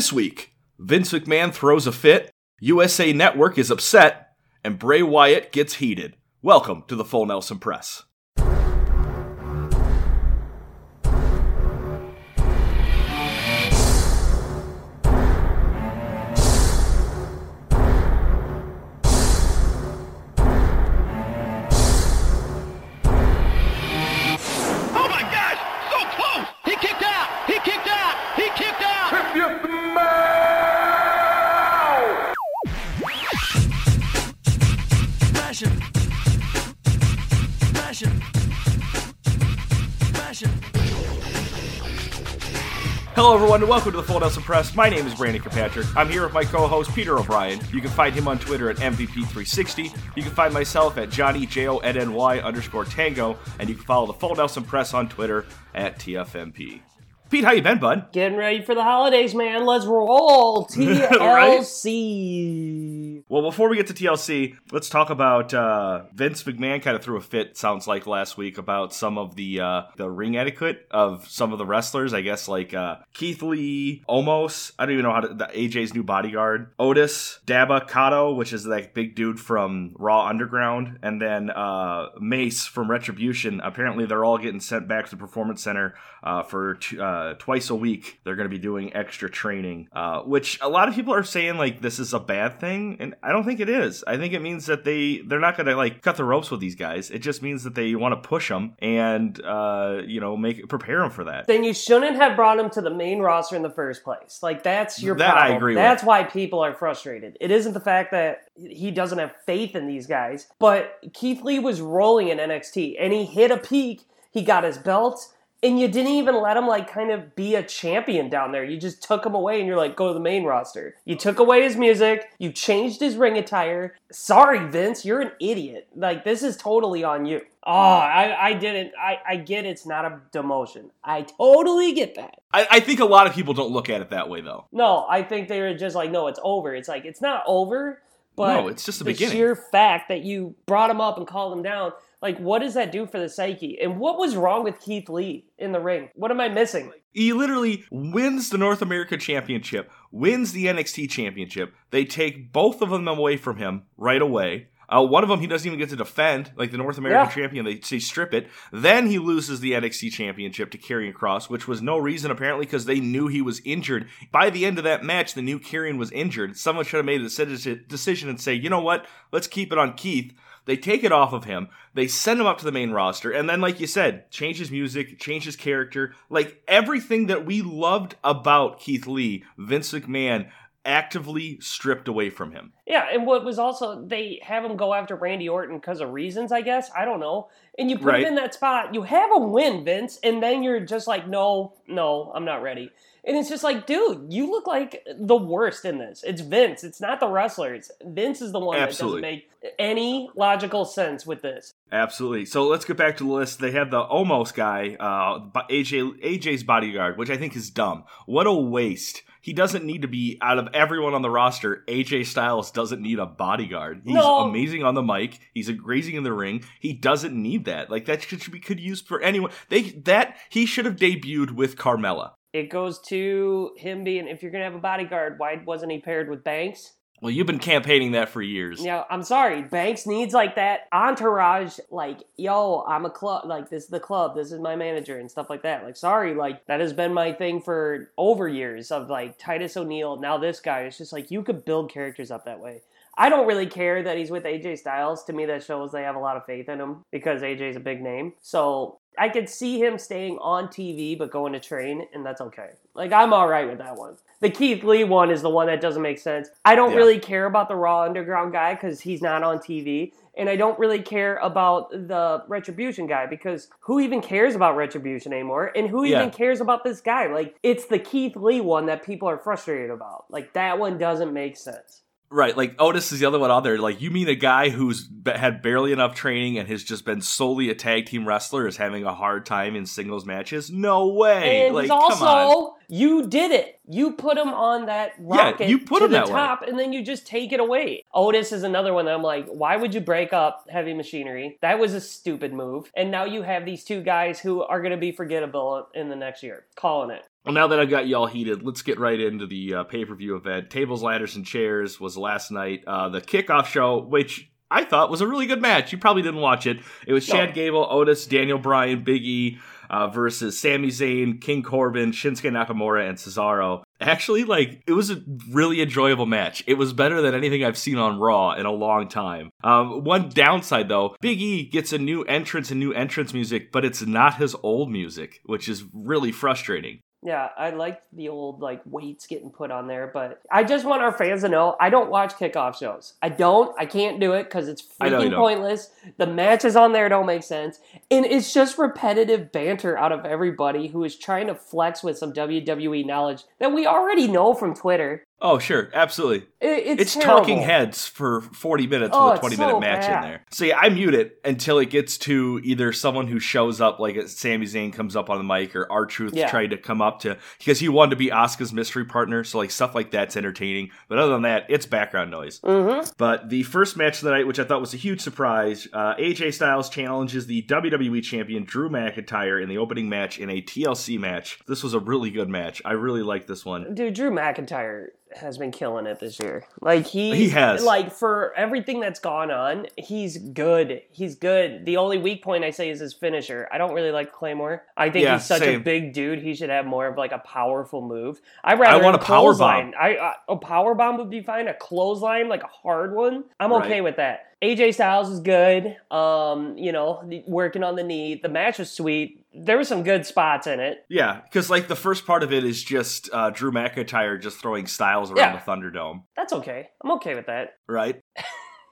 This week, Vince McMahon throws a fit, USA Network is upset, and Bray Wyatt gets heated. Welcome to the Full Nelson Press. Everyone, and welcome to the Full Nelson Press. My name is Brandon Kirkpatrick. I'm here with my co-host Peter O'Brien. You can find him on Twitter at MVP360. You can find myself at JohnnyJONNY underscore Tango, and you can follow the Full Nelson Press on Twitter at TFNP. Pete, how you been, bud? Getting ready for the holidays, man. Let's roll TLC. Well, before we get to TLC, let's talk about uh, Vince McMahon. Kind of threw a fit, sounds like last week, about some of the uh, the ring etiquette of some of the wrestlers. I guess like uh, Keith Lee, Omos. I don't even know how to. The AJ's new bodyguard, Otis, Dabba-Kato, which is that big dude from Raw Underground, and then uh, Mace from Retribution. Apparently, they're all getting sent back to the Performance Center uh, for t- uh, twice a week. They're going to be doing extra training, uh, which a lot of people are saying like this is a bad thing, and I don't think it is. I think it means that they they're not going to like cut the ropes with these guys. It just means that they want to push them and uh, you know make prepare them for that. Then you shouldn't have brought him to the main roster in the first place. Like that's your That I problem. agree with. That's why people are frustrated. It isn't the fact that he doesn't have faith in these guys, but Keith Lee was rolling in NXT and he hit a peak. He got his belt. And you didn't even let him like kind of be a champion down there. You just took him away and you're like, go to the main roster. You took away his music, you changed his ring attire. Sorry, Vince, you're an idiot. Like this is totally on you. Oh, I, I didn't I, I get it's not a demotion. I totally get that. I, I think a lot of people don't look at it that way though. No, I think they were just like, no, it's over. It's like it's not over, but No, it's just the the beginning. sheer fact that you brought him up and called him down. Like, what does that do for the psyche? And what was wrong with Keith Lee in the ring? What am I missing? He literally wins the North America Championship, wins the NXT Championship. They take both of them away from him right away. Uh, one of them he doesn't even get to defend, like the North American Yeah. champion. They, they strip it. Then he loses the NXT Championship to Karrion Kross, which was no reason apparently because they knew he was injured. By the end of that match, the new Karrion was injured. Someone should have made a decision and say, you know what? Let's keep it on Keith. They take it off of him. They send him up to the main roster, and then, like you said, change his music, change his character, like everything that we loved about Keith Lee, Vince McMahon actively stripped away from him. Yeah, and what was also they have him go after Randy Orton because of reasons, I guess. I don't know. And you put Right. him in that spot. You have a win, Vince, and then you're just like, no, no, I'm not ready. And it's just like, dude, you look like the worst in this. It's Vince. It's not the wrestlers. Vince is the one Absolutely. that doesn't make any logical sense with this. Absolutely. So let's get back to the list. They have the Omos guy, uh, AJ AJ's bodyguard, which I think is dumb. What a waste. He doesn't need to be out of everyone on the roster. AJ Styles doesn't need a bodyguard. He's No. amazing on the mic. He's amazing in the ring. He doesn't need that. Like that should be could use for anyone. They that he should have debuted with Carmella. It goes to him being, if you're going to have a bodyguard, why wasn't he paired with Banks? Well, you've been campaigning that for years. Yeah, I'm sorry. Banks needs like that entourage, like, yo, I'm a club, like, this is the club, this is my manager, and stuff like that. Like, sorry, like, that has been my thing for over years of like Titus O'Neil, now this guy. It's just like, you could build characters up that way. I don't really care that he's with AJ Styles. To me, that shows they have a lot of faith in him because AJ's a big name. So I could see him staying on TV but going to train, and that's okay. Like, I'm all right with that one. The Keith Lee one is the one that doesn't make sense. I don't Yeah. really care about the Raw Underground guy because he's not on TV. And I don't really care about the Retribution guy because who even cares about Retribution anymore? And who Yeah. even cares about this guy? Like, it's the Keith Lee one that people are frustrated about. Like, that one doesn't make sense. Right, like Otis is the other one out there. Like, you mean a guy who's be- had barely enough training and has just been solely a tag team wrestler is having a hard time in singles matches? No way! And like, on. also, you did it. You put him on that rocket you put to him the that way. top, and then you just take it away. Otis is another one that I'm like, why would you break up Heavy Machinery? That was a stupid move. And now you have these two guys who are going to be forgettable in the next year. Calling it. Well, now that I've got y'all heated, let's get right into the uh, pay per view event. Tables, ladders, and chairs was last night. Uh, the kickoff show, which I thought was a really good match. You probably didn't watch it. It was. Chad Gable, Otis, Daniel Bryan, Big E uh, versus Sami Zayn, King Corbin, Shinsuke Nakamura, and Cesaro. Actually, like it was a really enjoyable match. It was better than anything I've seen on Raw in a long time. Um, one downside though, Big E gets a new entrance and new entrance music, but it's not his old music, which is really frustrating. Yeah, I like the old like weights getting put on there, but I just want our fans to know I don't watch kickoff shows. I don't. I can't do it because it's freaking pointless. The matches on there don't make sense, and it's just repetitive banter out of everybody who is trying to flex with some WWE knowledge that we already know from Twitter. Oh, sure, absolutely. It, it's It's talking heads for 40 minutes Oh, with a it's 20 minute so match in there. So yeah, I mute it until it gets to either someone who shows up, like Sami Zayn comes up on the mic, or R Truth Yeah. tried to come up to because he wanted to be Asuka's mystery partner. So like stuff like that's entertaining. But other than that, it's background noise. Mm-hmm. But the first match of the night, which I thought was a huge surprise, uh, AJ Styles challenges the WWE champion Drew McIntyre in the opening match in a TLC match. This was a really good match. I really liked this one. Dude, Drew McIntyre has been killing it this year. Like he He has. Like for everything that's gone on, he's good. He's good. The only weak point I say is his finisher. I don't really like Claymore. I think Yeah, he's such same. a big dude. He should have more of like a powerful move. I rather want a power clothesline. I, I a power bomb would be fine. A clothesline, like a hard one. I'm okay Right. with that. AJ Styles is good. Um, you know, working on the knee. The match was sweet. There were some good spots in it. Yeah, because like the first part of it is just uh, Drew McIntyre just throwing Styles around Yeah. the Thunderdome, That's okay. I'm okay with that. right?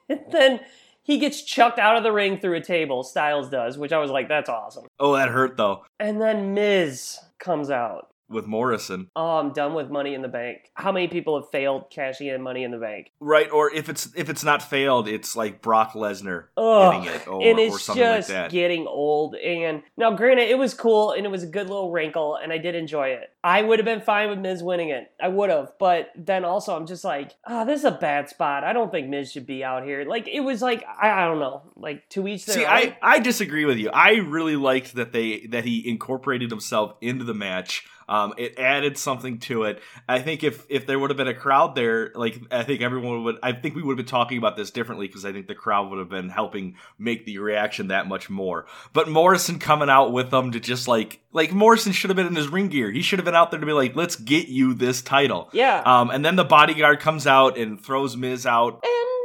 Then he gets chucked out of the ring through a table, Styles does, which I was like, that's awesome. Oh, that hurt though And then Miz comes out. With Morrison, Oh, I'm done with Money in the Bank. How many people have failed cashing in Money in the Bank? right? Or if it's if it's not failed, it's like Brock Lesnar Ugh. getting it, or, and or it's something like just that. getting old. And now, granted, it was cool and it was a good little wrinkle, and I did enjoy it. I would have been fine with Miz winning it. I would have. But then also, I'm just like, ah, this is a bad spot. I don't think Miz should be out here. Like, it was like, I, I don't know. Like, to each their See, own. I, I disagree with you. I really liked that they that he incorporated himself into the match. Um, it added something to it. I think if if there would have been a crowd there, like I think everyone would. I think we would have been talking about this differently because I think the crowd would have been helping make the reaction that much more. But Morrison coming out with them to just like like Morrison should have been in his ring gear. He should have been out there to be like, let's get you this title. yeah. Um, and then the bodyguard comes out and throws Miz out. And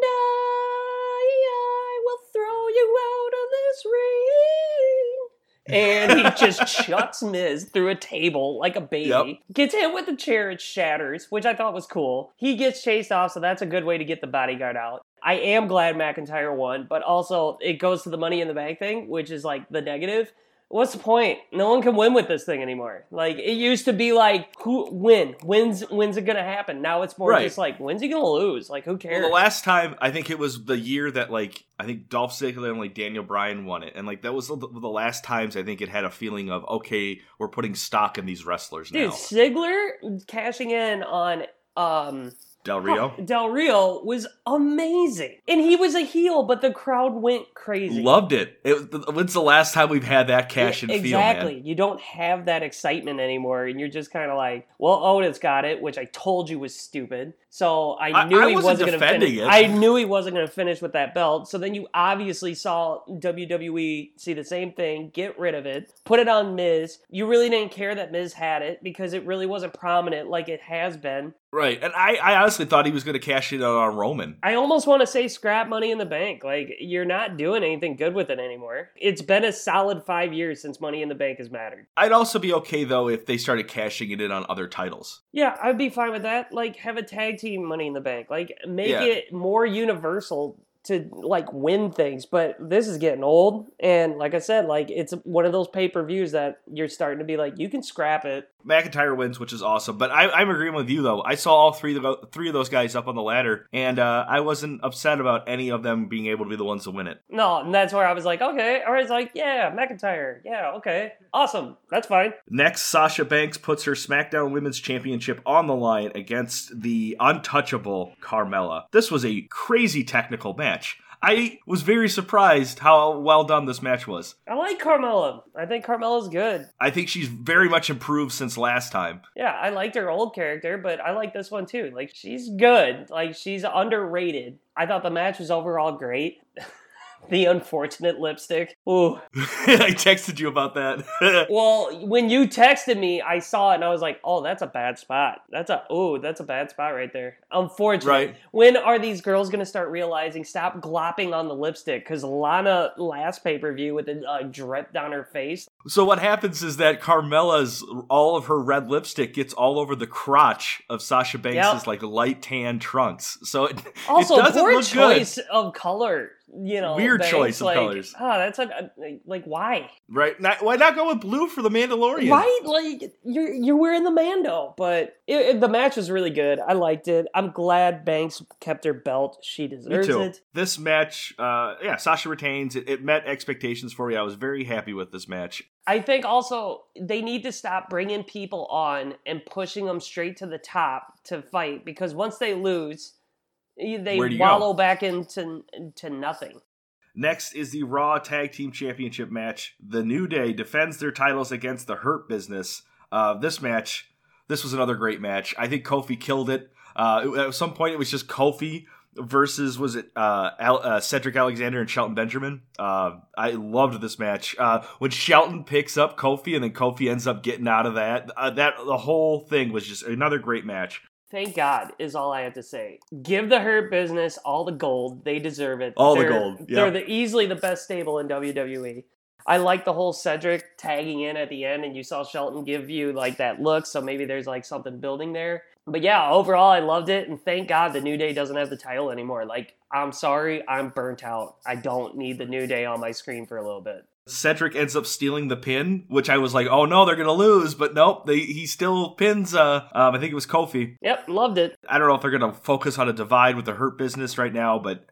And he just chucks Miz through a table like a baby. Yep. Gets hit with the chair, it shatters, which I thought was cool. He gets chased off, so that's a good way to get the bodyguard out. I am glad McIntyre won, but also it goes to the money in the bank thing, which is like the negative. What's the point? No one can win with this thing anymore. Like it used to be like who win? When's when's it gonna happen? Now it's more Right. just like when's he gonna lose? Like who cares? Well, the last time I think it was the year that like I think Dolph Ziggler and like Daniel Bryan won it, and like that was the, the last times I think it had a feeling of okay, we're putting stock in these wrestlers Dude, now. Ziggler cashing in on um Del Rio Del Rio was amazing. And he was a heel, but the crowd went crazy. loved it. it. When's the last time we've had that cash in exactly. feel, man? You don't have that excitement anymore, and you're just kind of like, well, Otis got it, which I told you was stupid. So I I- knew I he wasn't wasn't going to defending finish. it. I knew he wasn't going to finish with that belt. So then you obviously saw WWE see the same thing, get rid of it, put it on Miz. You really didn't care that Miz had it because it really wasn't prominent like it has been. Right, and I, I honestly thought he was going to cash it out on Roman. I almost want to say scrap money in the bank. Like you're not doing anything good with it anymore. It's been a solid five years since Money in the Bank has mattered. I'd also be okay though if they started cashing it in on other titles. Yeah, I'd be fine with that. Like have a tag team Money in the Bank. Like make Yeah. it more universal to like win things. But this is getting old, and like I said, like it's one of those pay per views that you're starting to be like, you can scrap it. McIntyre wins, which is awesome. But I, I'm agreeing with you though. I saw all three of the, three of those guys up on the ladder, and uh, I wasn't upset about any of them being able to be the ones to win it. No, and that's where I was like, okay, all right, it's like, yeah, McIntyre, yeah, okay, awesome, that's fine. Next, Sasha Banks puts her SmackDown Women's Championship on the line against the untouchable Carmella. This was a crazy technical match. I was very surprised how well done this match was. I like Carmella. I think Carmella's good. I think she's very much improved since last time. Yeah, I liked her old character, but I like this one too. Like she's good. Like she's underrated. I thought the match was overall great. the unfortunate lipstick. Ooh. I texted you about that. Well, when you texted me, I saw it and I was like, "Oh, that's a bad spot. That's a oh, that's a bad spot right there." Unfortunate. Right. When are these girls gonna start realizing? Stop glopping on the lipstick because Lana last pay per view with a uh, drip down her face. so what happens is that Carmella's all of her red lipstick gets all over the crotch of Sasha Banks's Yep. like light tan trunks. So it, Also, it doesn't poor look choice of color. You know, Weird choice of like, colors. Oh, that's a, like why? right? Not, why not go with blue for the Mandalorian? Right? Like you're you're wearing the Mando, but it, it- the match was really good. I liked it. I'm glad Banks kept her belt. She deserves it. This match, uh, yeah, Sasha retains. It, it met expectations for me. I was very happy with this match. I think also they need to stop bringing people on and pushing them straight to the top to fight because once they lose, they you go? wallow back into into nothing. Next is the Raw Tag Team Championship match. The New Day defends their titles against the Hurt Business. Uh, this match, this was another great match. I think Kofi killed it. Uh, it- at some point, it was just Kofi versus was it uh, Al, uh, Cedric Alexander and Shelton Benjamin. Uh, I loved this match. Uh, when Shelton picks up Kofi and then Kofi ends up getting out of that, uh, that the whole thing was just another great match. Thank God is all I have to say. Give the Hurt Business all the gold. They deserve it. All the They're- gold, They're the easily the best stable in WWE. I like the whole Cedric tagging in at the end, and you saw Shelton give you like that look. So maybe there's like something building there. But yeah, overall, I loved it, and thank God the New Day doesn't have the title anymore. Like, I'm sorry, I'm burnt out. I don't need the New Day on my screen for a little bit. Cedric ends up stealing the pin, which I was like, "Oh no, they're gonna lose!" But nope, they, he still pins. Uh, um, I think it was Kofi. Yep, loved it. I don't know if they're gonna focus on a divide with the Hurt Business right now, but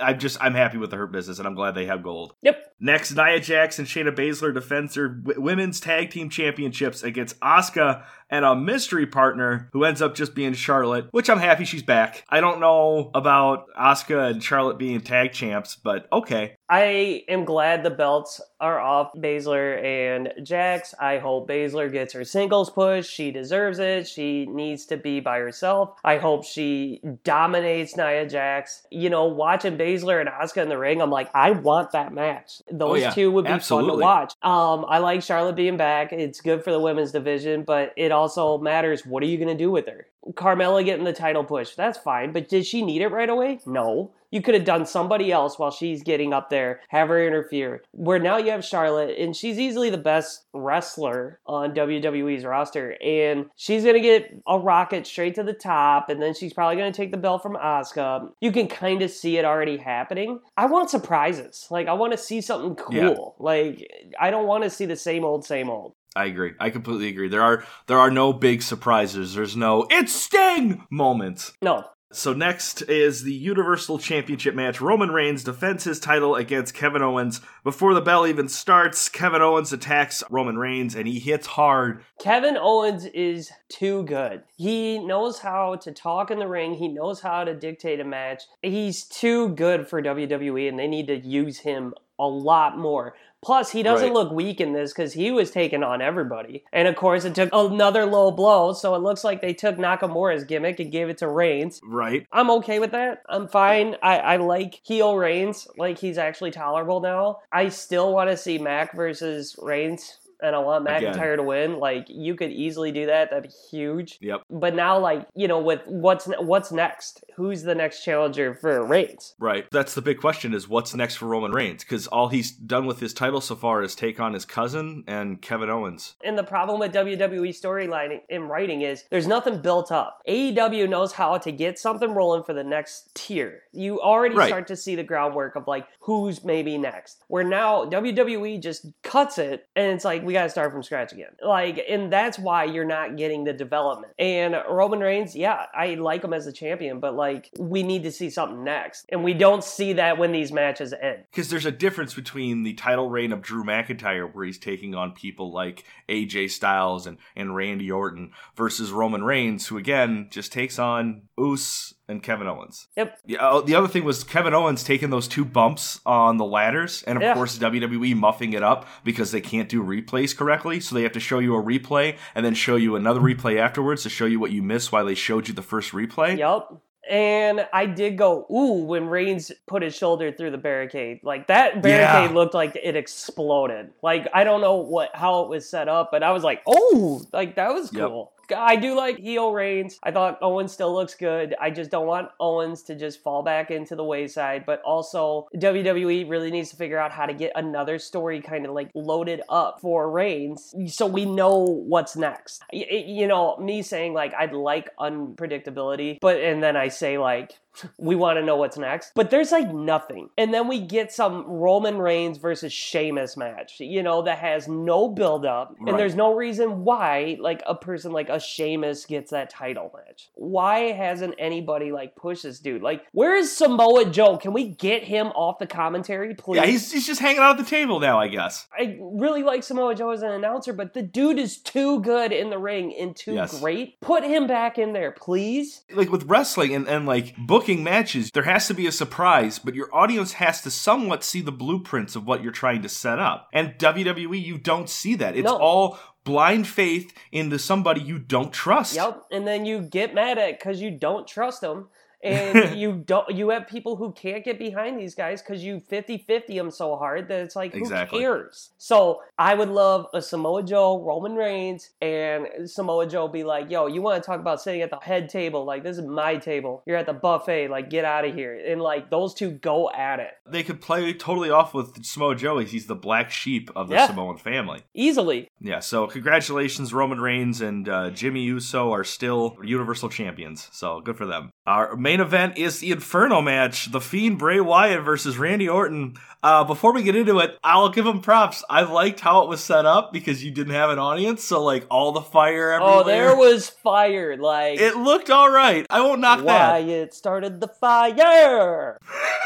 I'm just I'm happy with the Hurt Business, and I'm glad they have gold. Yep. Next, Nia Jax and Shayna Baszler defends their w- women's tag team championships against Asuka and a mystery partner who ends up just being Charlotte, which I'm happy she's back. I don't know about Asuka and Charlotte being tag champs, but okay. I am glad the belts are off Baszler and Jax. I hope Baszler gets her singles push. She deserves it. She needs to be by herself. I hope she dominates Nia Jax. You know, watching Baszler and Asuka in the ring, I'm like, I want that match. Those Oh, yeah. two would be fun to watch. Um, I like Charlotte being back. It's good for the women's division, but it also matters what are you going to do with her? Carmella getting the title push, that's fine, but did she need it right away? No. You could have done somebody else while she's getting up there, have her interfere. Where now you have Charlotte, and she's easily the best wrestler on WWE's roster, and she's gonna get a rocket straight to the top, and then she's probably gonna take the belt from Asuka. You can kind of see it already happening. I want surprises. Like I want to see something cool. Like I don't want to see the same old, same old. I agree. I completely agree. There are there are no big surprises. There's no it's Sting moments. No, So next is the Universal Championship match. Roman Reigns defends his title against Kevin Owens. Before the bell even starts, Kevin Owens attacks Roman Reigns and he hits hard. Kevin Owens is too good. He knows how to talk in the ring. He knows how to dictate a match. He's too good for WWE, and they need to use him a lot more. Plus, he doesn't Right. look weak in this because he was taking on everybody. And of course, it took another low blow, so it looks like they took Nakamura's gimmick and gave it to Reigns. Right? I'm okay with that. I'm fine. I, I like heel Reigns. Like he's actually tolerable now. I still want to see Mac versus Reigns, and I want Again. McIntyre to win. Like you could easily do that. That'd be huge. Yep. But now, like you know, with what's what's next? Who's the next challenger for Reigns? Right. That's the big question is what's next for Roman Reigns? Because all he's done with his title so far is take on his cousin and Kevin Owens. And the problem with WWE storyline in writing is there's nothing built up. AEW knows how to get something rolling for the next tier. You already Right. start to see the groundwork of like who's maybe next. Where now WWE just cuts it and it's like we we got to start from scratch again. Like, and that's why you're not getting the development. And Roman Reigns, yeah, I like him as a champion, but like, we need to see something next. And we don't see that when these matches end. Because there's a difference between the title reign of Drew McIntyre, where he's taking on people like AJ Styles and, and Randy Orton, versus Roman Reigns, who again just takes on Uso and Kevin Owens. Yep. Yeah. oh, The other thing was Kevin Owens taking those two bumps on the ladders, and of Yeah. course WWE muffing it up because they can't do replays correctly, so they have to show you a replay and then show you another replay afterwards to show you what you missed while they showed you the first replay. Yep. And I did go, ooh, when Reigns put his shoulder through the barricade. Like that barricade Yeah. looked like it exploded. Like I don't know what how it was set up, but I was like, oh, like that was Yep. I do like heel Reigns. I thought Owens still looks good. I just don't want Owens to just fall back into the wayside. But also, WWE really needs to figure out how to get another story kind of like loaded up for Reigns so we know what's next. You know, me saying like I'd like unpredictability, but and then I say like we want to know what's next. But there's like nothing. And then we get some Roman Reigns versus Sheamus match, you know, that has no build up. And there's no reason why like a person like a Sheamus gets that title match. Why hasn't anybody like pushed this dude? Like, where is Samoa Joe? Can we get him off the commentary, please? Yeah, he's, he's just hanging out at the table now, I guess. I really like Samoa Joe as an announcer, but the dude is too good in the ring and too Yes. great. Put him back in there, please. like with wrestling and, and like booking matches, there has to be a surprise, but your audience has to somewhat see the blueprints of what you're trying to set up. And WWE, you don't see that. It's No. all blind faith into somebody you don't trust. Yep. And then you get mad at because you don't trust them. And you don't you have people who can't get behind these guys because you 50-50 them so hard that it's like Exactly. who cares? So I would love a Samoa Joe, Roman Reigns, and Samoa Joe be like, yo, you want to talk about sitting at the head table? Like this is my table. You're at the buffet, like get out of here. And like those two go at it. They could play totally off with Samoa Joe. He's the black sheep of the Yeah. Samoan family. Easily. Yeah, so congratulations, Roman Reigns and uh, Jimmy Uso are still Universal Champions. So good for them. Our main event is the Inferno match: The Fiend Bray Wyatt versus Randy Orton. Uh, before we get into it, I'll give him props. I liked how it was set up because you didn't have an audience, so like all the fire everywhere. Oh, there was fire. Like It looked all right. I won't knock that. Wyatt started the fire.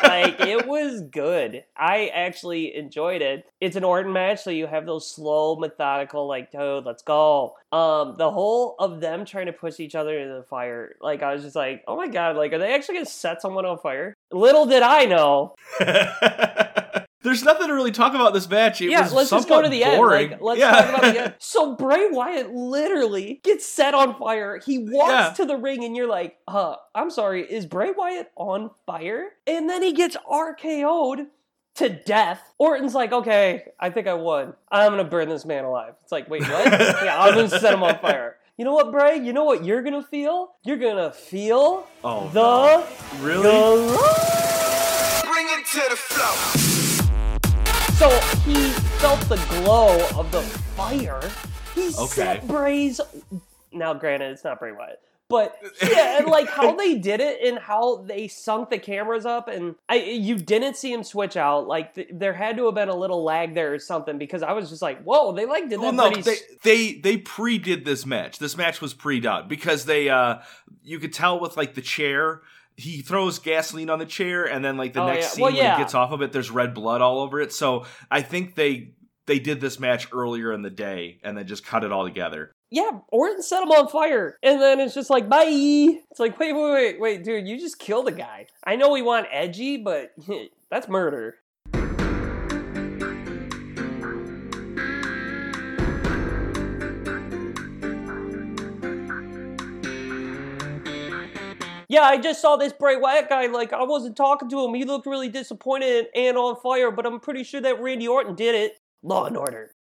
like it was good. I actually enjoyed it. It's an Orton match, so you have those slow, methodical, like, dude, let's go. Um, the whole of them trying to push each other into the fire, like I was just like, oh my god, like are they actually gonna set someone on fire? Little did I know. There's nothing to really talk about this match. It yeah, was let's just go to the boring. end. Like, let's Yeah. talk about the end. So Bray Wyatt literally gets set on fire. He walks Yeah. to the ring, and you're like, "Uh, I'm sorry, is Bray Wyatt on fire?" And then he gets RKO'd to death. Orton's like, "Okay, I think I won. I'm gonna burn this man alive." It's like, wait, what? yeah, I'm gonna set him on fire. You know what, Bray? You know what you're gonna feel? You're gonna feel Oh, the no. Really? glow. Bring it to the flow. So he felt the glow of the fire. He Okay. set Bray's. Now, granted, it's not Bray Wyatt, but yeah, and like how they did it and how they sunk the cameras up, and I you didn't see him switch out. Like th- there had to have been a little lag there or something because I was just like, whoa, they like did that Well, no, they, they they pre-did this match. This match was pre-done because they uh you could tell with like the chair. He throws gasoline on the chair, and then like the Oh, next yeah. scene Well, when yeah. he gets off of it, there's red blood all over it. So I think they they did this match earlier in the day and then just cut it all together. Yeah, Orton set him on fire, and then it's just like bye. It's like wait, wait, wait, wait, dude, you just killed a guy. I know we want edgy, but that's murder. Yeah, I just saw this Bray Wyatt guy. Like, I wasn't talking to him. He looked really disappointed and on fire, but I'm pretty sure that Randy Orton did it. Law and order.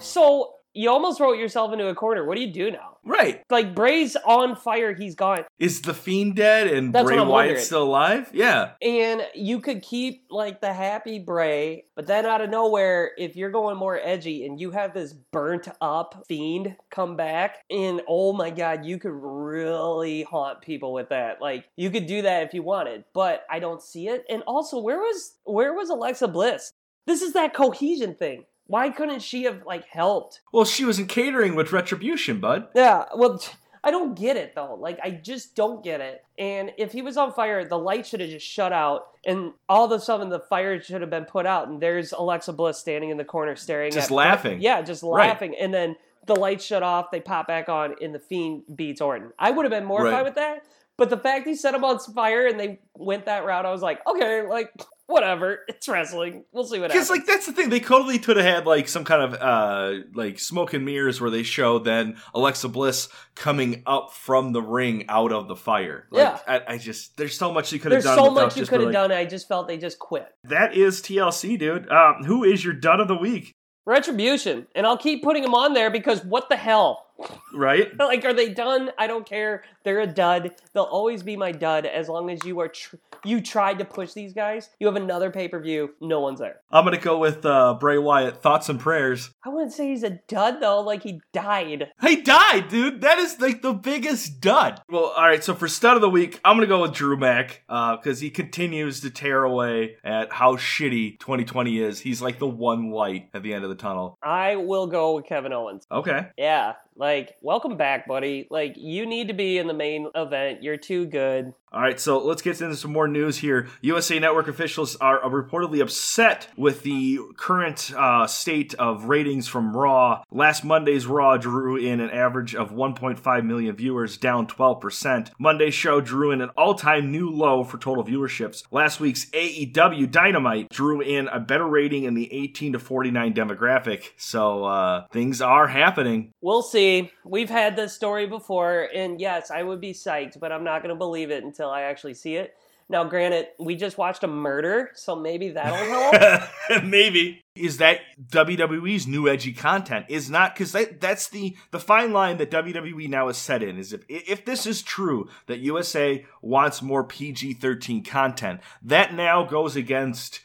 So, you almost wrote yourself into a corner. What do you do now? Right? Like, Bray's on fire. He's gone. Is the fiend dead and That's Bray Wyatt wondering. still alive? Yeah. And you could keep, like, the happy Bray, but then out of nowhere, if you're going more edgy and you have this burnt up fiend come back, and oh my god, you could really haunt people with that. Like, you could do that if you wanted, but I don't see it. And also, where was where was Alexa Bliss? This is that cohesion thing. Why couldn't she have like helped? Well, she was in catering with Retribution, bud. Yeah, well, I don't get it though. Like, I just don't get it. And if he was on fire, the light should have just shut out, and all of a sudden the fire should have been put out, and there's Alexa Bliss standing in the corner staring, Just laughing. Yeah, just Right. laughing, and then the lights shut off, they pop back on, and the Fiend beats Orton. I would have been more Right. fine with that. But the fact he set him on fire and they went that route, I was like, okay, like whatever, it's wrestling. We'll see what happens. Because like that's the thing, they totally could have had like some kind of uh like smoke and mirrors where they show then Alexa Bliss coming up from the ring out of the fire. Like, Yeah. I, I just there's so much you could have done. There's so much you could have like- done. I just felt they just quit. That is TLC, dude. Um, who is your dud of the week? Retribution, and I'll keep putting them on there because what the hell? Right? Like, are they done? I don't care. They're a dud. They'll always be my dud as long as you are. Tr- you tried to push these guys. You have another pay per view. No one's there. I'm gonna go with uh, Bray Wyatt. Thoughts and prayers. I wouldn't say he's a dud though. Like he died. He died, dude. That is like the biggest dud. Well, all right. So for stud of the week, I'm gonna go with Drew Mack because he continues to tear away at how shitty 2020 is. He's like the one light at the end of the tunnel. I will go with Kevin Owens. Okay. Yeah, like welcome back, buddy. Like you need to be in the main event. You're too good. All right, so let's get into some more news here. USA Network officials are reportedly upset with the current uh, state of ratings from Raw. Last Monday's Raw drew in an average of 1.5 million viewers, down 12%. Monday's show drew in an all time new low for total viewerships. Last week's AEW Dynamite drew in a better rating in the 18 to 49 demographic. So uh, things are happening. We'll see. We've had this story before, and yes, I would be psyched, but I'm not going to believe it until I actually see it. Now, granted, we just watched a murder, so maybe that'll help. Maybe is that WWE's new edgy content is not because that that's the the fine line that WWE now is set in is if if this is true that USA wants more PG thirteen content that now goes against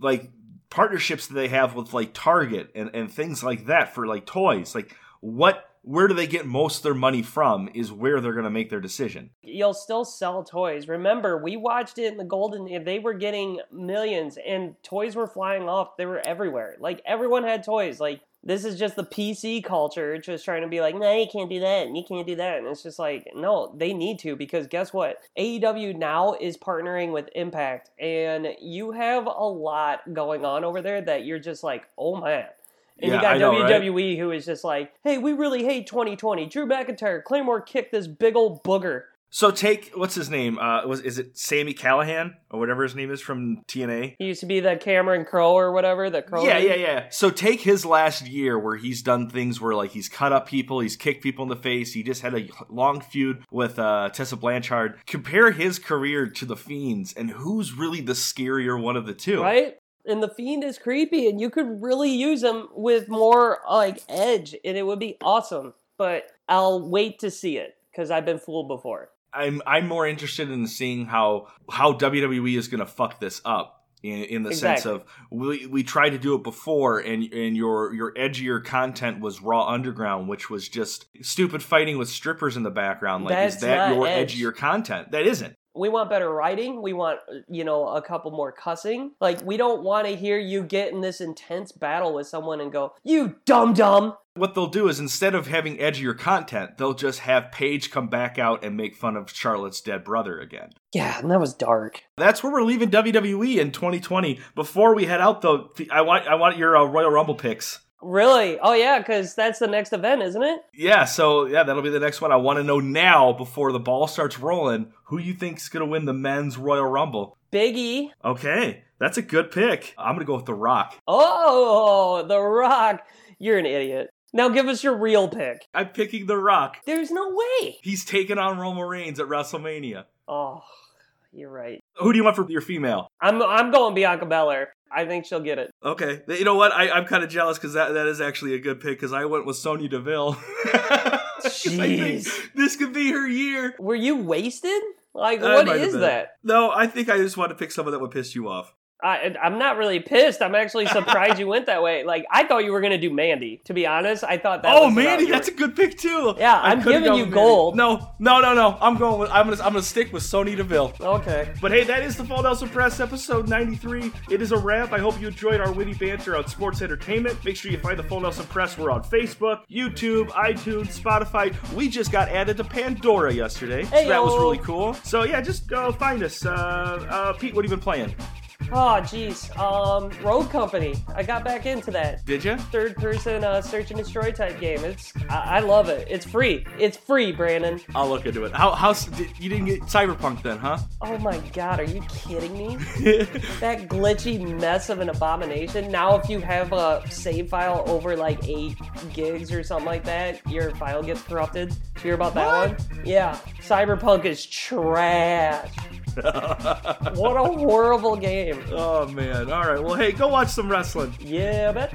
like partnerships that they have with like Target and and things like that for like toys like what where do they get most of their money from is where they're going to make their decision You'll still sell toys. Remember, we watched it in the golden. They were getting millions, and toys were flying off. They were everywhere. Like everyone had toys. Like this is just the PC culture, just trying to be like, no, you can't do that, and you can't do that. And it's just like, no, they need to because guess what? AEW now is partnering with Impact, and you have a lot going on over there that you're just like, oh man. And Yeah, you got know, right? WWE who is just like, hey, we really hate 2020. Drew McIntyre, Claymore kicked this big old booger. so take what's his name uh was is it Sami Callihan or whatever his name is from TNA He used to be the Cameron Crow or whatever. The Crow. Yeah, yeah, yeah. So take his last year where he's done things where like he's cut up people, he's kicked people in the face, he just had a long feud with uh, Tessa Blanchard. Compare his career to the Fiends, and who's really the scarier one of the two? Right? And the Fiend is creepy, and you could really use him with more like edge, and it would be awesome. But I'll wait to see it because I've been fooled before. I'm I'm more interested in seeing how how WWE is going to fuck this up. In, in the sense of we, we tried to do it before and and your your edgier content was raw underground which was just stupid fighting with strippers in the background like is that your edge. edgier content that isn't We want better writing. We want, you know, a couple more cussing. Like, we don't want to hear you get in this intense battle with someone and go, you dumb dumb. what they'll do is instead of having edgier content, they'll just have Paige come back out and make fun of Charlotte's dead brother again. Yeah, and that was dark. That's where we're leaving WWE in 2020. Before we head out, though, I want I want your uh, Royal Rumble picks. Really? Oh, yeah, because that's the next event, isn't it? Yeah, so yeah, that'll be the next one. I want to know now before the ball starts rolling who you think's gonna win the men's Royal Rumble. Biggie. Okay, that's a good pick. I'm gonna go with The Rock. Oh, The Rock. You're an idiot. Now give us your real pick. I'm picking The Rock. There's no way. He's taking on Roman Reigns at WrestleMania. Oh, you're right. Who do you want for your female? I'm I'm going Bianca Belair. I think she'll get it. Okay, you know what? I, I'm kind of jealous because that, that is actually a good pick. Because I went with Sonya Deville. I Jeez. this could be her year. Were you wasted? Like I what might have is been. that? No, I think I just want to pick someone that would piss you off. I, I'm not really pissed. I'm actually surprised you went that way. Like I thought you were gonna do Mandy. To be honest, I thought that. oh, Mandy, that's a good pick too. Yeah, I I'm giving you gold. No, no, no, no. I'm going with. I'm gonna. I'm gonna stick with Sonya Deville. okay. But hey, that is the Full Nelson Press episode 93. It is a wrap. I hope you enjoyed our witty banter on sports entertainment. Make sure you find the Full Nelson Press. We're on Facebook, YouTube, iTunes, Spotify. We just got added to Pandora yesterday. so that was really cool. So yeah, just go find us. Uh, uh, Pete, what have you been playing? Oh, jeez. Um, Rogue Company. I got back into that. Did you? Third person uh, search and destroy type game. It's I, I love it. It's free. It's free, Brandon. I'll look into it. How? How? did- You didn't get Cyberpunk then, huh? Oh my god, are you kidding me? that glitchy mess of an abomination. Now, if you have a save file over like eight gigs or something like that, your file gets corrupted. Did you hear about that What? one? Yeah, Cyberpunk is trash. What a horrible game. oh man. All right. Well, hey, go watch some wrestling. Yeah, bet.